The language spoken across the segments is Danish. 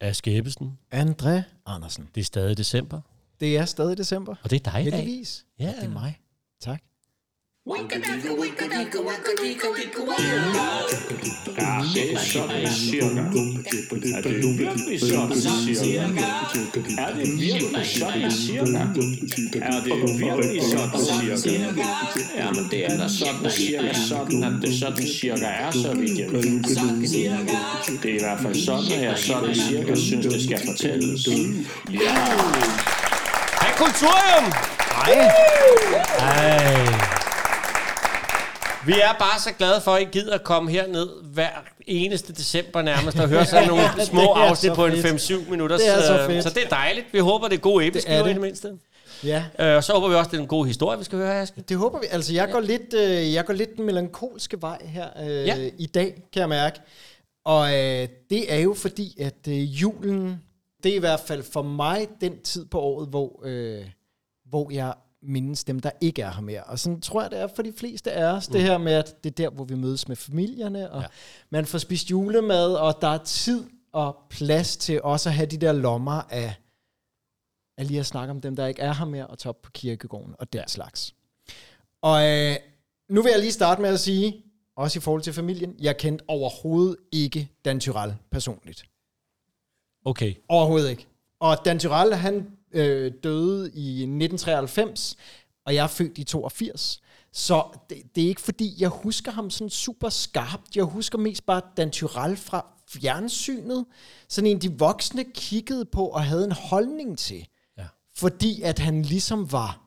Aske Ebbesen. André Andersen. Det er stadig december, Det er stadig december. og det er dig i dag. Heldigvis. Ja. Det er mig. Tak. Ja, det er sådan cirka. Er det virkelig sådan cirka? Er det virkelig sådan cirka? Er det virkelig sådan cirka? Ja, men det er da sådan cirka sådan, at det sådan cirka er, så vidt jeg ved. Det er i hvert fald sådan, at jeg sådan cirka synes, det skal fortælles. Ja! Hej Kulturium! Hej. Ej. Vi er bare så glade for, at I gider at komme herned hver eneste december nærmest og høre sådan nogle små afsnit på en fedt. 5-7 minutter. Det er så øh, fedt. Så det er dejligt. Vi håber, det er gode æbleskiver det. i det mindste. Ja, Øh, Og så håber vi også, det er en god historie, vi skal høre, Aske. det håber vi. Altså, jeg går lidt, øh, jeg går lidt den melankolske vej her øh, Ja. ja. i dag, kan jeg mærke. Og øh, det er jo fordi, at øh, julen, det er i hvert fald for mig den tid på året, hvor, øh, hvor jeg mindes dem, der ikke er her mere. Og sådan tror jeg, det er for de fleste af os, mm. det her med, at det er der, hvor vi mødes med familierne, og Ja. ja. man får spist julemad, og der er tid og plads til også at have de der lommer af, af lige at snakke om dem, der ikke er her mere, og tage op på kirkegården og den slags. Og øh, nu vil jeg lige starte med at sige, også i forhold til familien, jeg kendte overhovedet ikke Dan Tyrell personligt. Okay. Overhovedet ikke. Og Dan Tyrell, han øh, døde i 1993, og jeg er født i 82. Så det, det er ikke fordi, jeg husker ham sådan super skarpt. Jeg husker mest bare Dan Tyrell fra fjernsynet. Sådan en, de voksne kiggede på og havde en holdning til. Ja. Fordi at han ligesom var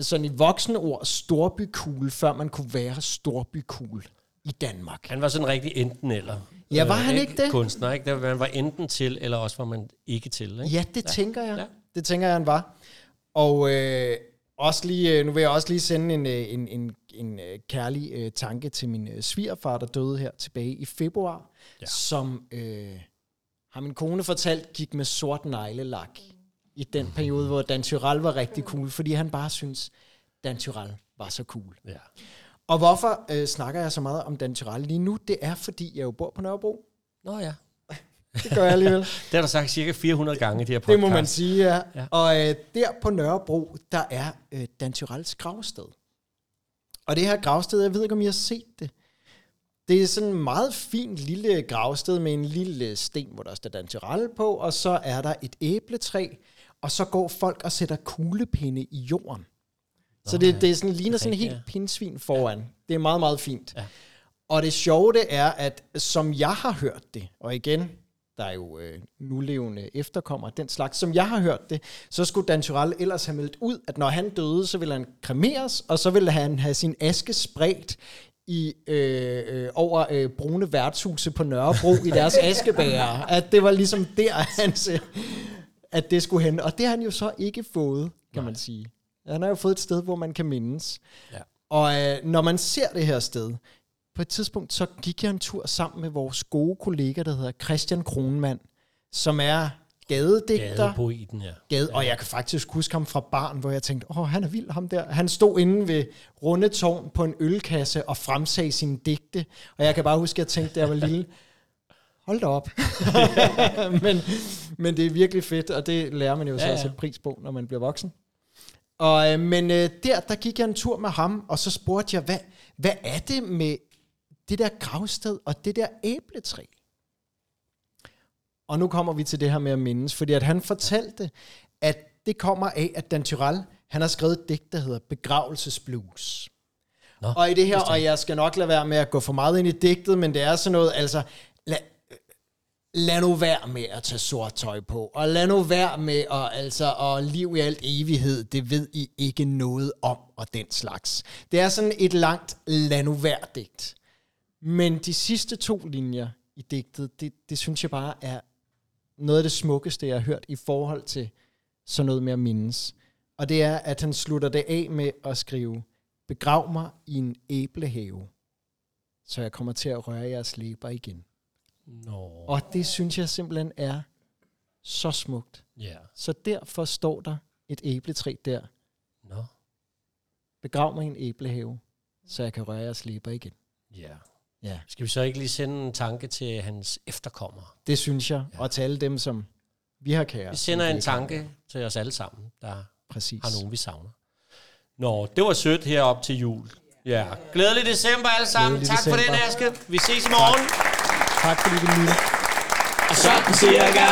sådan i voksne ord storbycool, før man kunne være storbycool i Danmark. Han var sådan rigtig enten eller. Ja, var han ikke det? Kunstner, ikke? Man var enten til, eller også var man ikke til. Ikke? Ja, det ja. tænker jeg. Ja. Det tænker jeg, han var. Og øh, også lige, øh, nu vil jeg også lige sende en, øh, en, en, en øh, kærlig øh, tanke til min øh, svigerfar, der døde her tilbage i februar, Ja. som øh, har min kone fortalt, gik med sort neglelak i den periode, hvor Dan Tyrell var rigtig cool, fordi han bare synes, Dan Tyrell var så cool. Ja. Og hvorfor øh, snakker jeg så meget om Dan Tyrell lige nu? Det er, fordi jeg jo bor på Nørrebro. Nå ja. Det gør jeg alligevel. Det har du sagt cirka 400 gange i de her podcast. Det må man sige, ja. Ja. Og øh, der på Nørrebro, der er øh, Dan Tyrells gravsted. Og det her gravsted, jeg ved ikke, om I har set det. Det er sådan en meget fin lille gravsted med en lille sten, hvor der står Dan Tyrell på, og så er der et æbletræ, og så går folk og sætter kuglepinde i jorden. Så det, ja. det er sådan, ligner sådan helt ja. pindsvin foran. Ja. Det er meget, meget fint. Ja. Og det sjove det er, at som jeg har hørt det, og igen, der er jo øh, nulevende efterkommer den slags, som jeg har hørt det, så skulle Dan Tyrell ellers have meldt ud, at når han døde, så ville han kremeres, og så ville han have sin aske spredt i øh, øh, over øh, brune værtshuse på Nørrebro i deres askebærer. At det var ligesom der, hans, øh, at det skulle hen. Og det har han jo så ikke fået, kan man sige. Han har jo fået et sted, hvor man kan mindes. Ja. Og øh, når man ser det her sted, på et tidspunkt, så gik jeg en tur sammen med vores gode kollega, der hedder Christian Kronmann, som er gadedigter. Gadepoeten, ja. Gade, og jeg kan faktisk huske ham fra barn, hvor jeg tænkte, åh, han er vild, ham der. Han stod inde ved Rundetårn på en ølkasse og fremsagde sine digte. Og jeg kan bare huske, at jeg tænkte, da jeg var lille, hold da op. men, men det er virkelig fedt, og det lærer man jo så Ja, ja, ja. at sætte pris på, når man bliver voksen. Og, øh, men øh, der, der gik jeg en tur med ham, og så spurgte jeg, hvad, hvad er det med det der gravsted og det der æbletræ? Og nu kommer vi til det her med at mindes, fordi at han fortalte, at det kommer af, at Dan Tyrell, han har skrevet et digt, der hedder Begravelsesblues. Nå, og i det her, og jeg skal nok lade være med at gå for meget ind i digtet, men det er sådan noget, altså, lad, lad nu være med at tage sort tøj på, og lad nu være med at, altså, og liv i alt evighed, det ved I ikke noget om, og den slags. Det er sådan et langt lad nu være digt. Men de sidste to linjer i digtet, det, det synes jeg bare er noget af det smukkeste, jeg har hørt i forhold til sådan noget med at mindes. Og det er, at han slutter det af med at skrive, begrav mig i en æblehave, så jeg kommer til at røre jeres læber igen. Nå. Og det synes jeg simpelthen er så smukt. Ja. Så derfor står der et æbletræ der. Nå. Begrav mig i en æblehave, så jeg kan røre jeres læber igen. Ja. Ja, Skal vi så ikke lige sende en tanke til hans efterkommere? det synes jeg. Og til alle dem, som vi har kære. Vi sender en tanke til os alle sammen, der Præcis. har nogen, vi savner. Nå, det var sødt herop til jul. Ja, glædelig december alle sammen. Glædelig tak for december. den, Aske. Vi ses i morgen. Tak fordi du lyttede. Og sådan cirka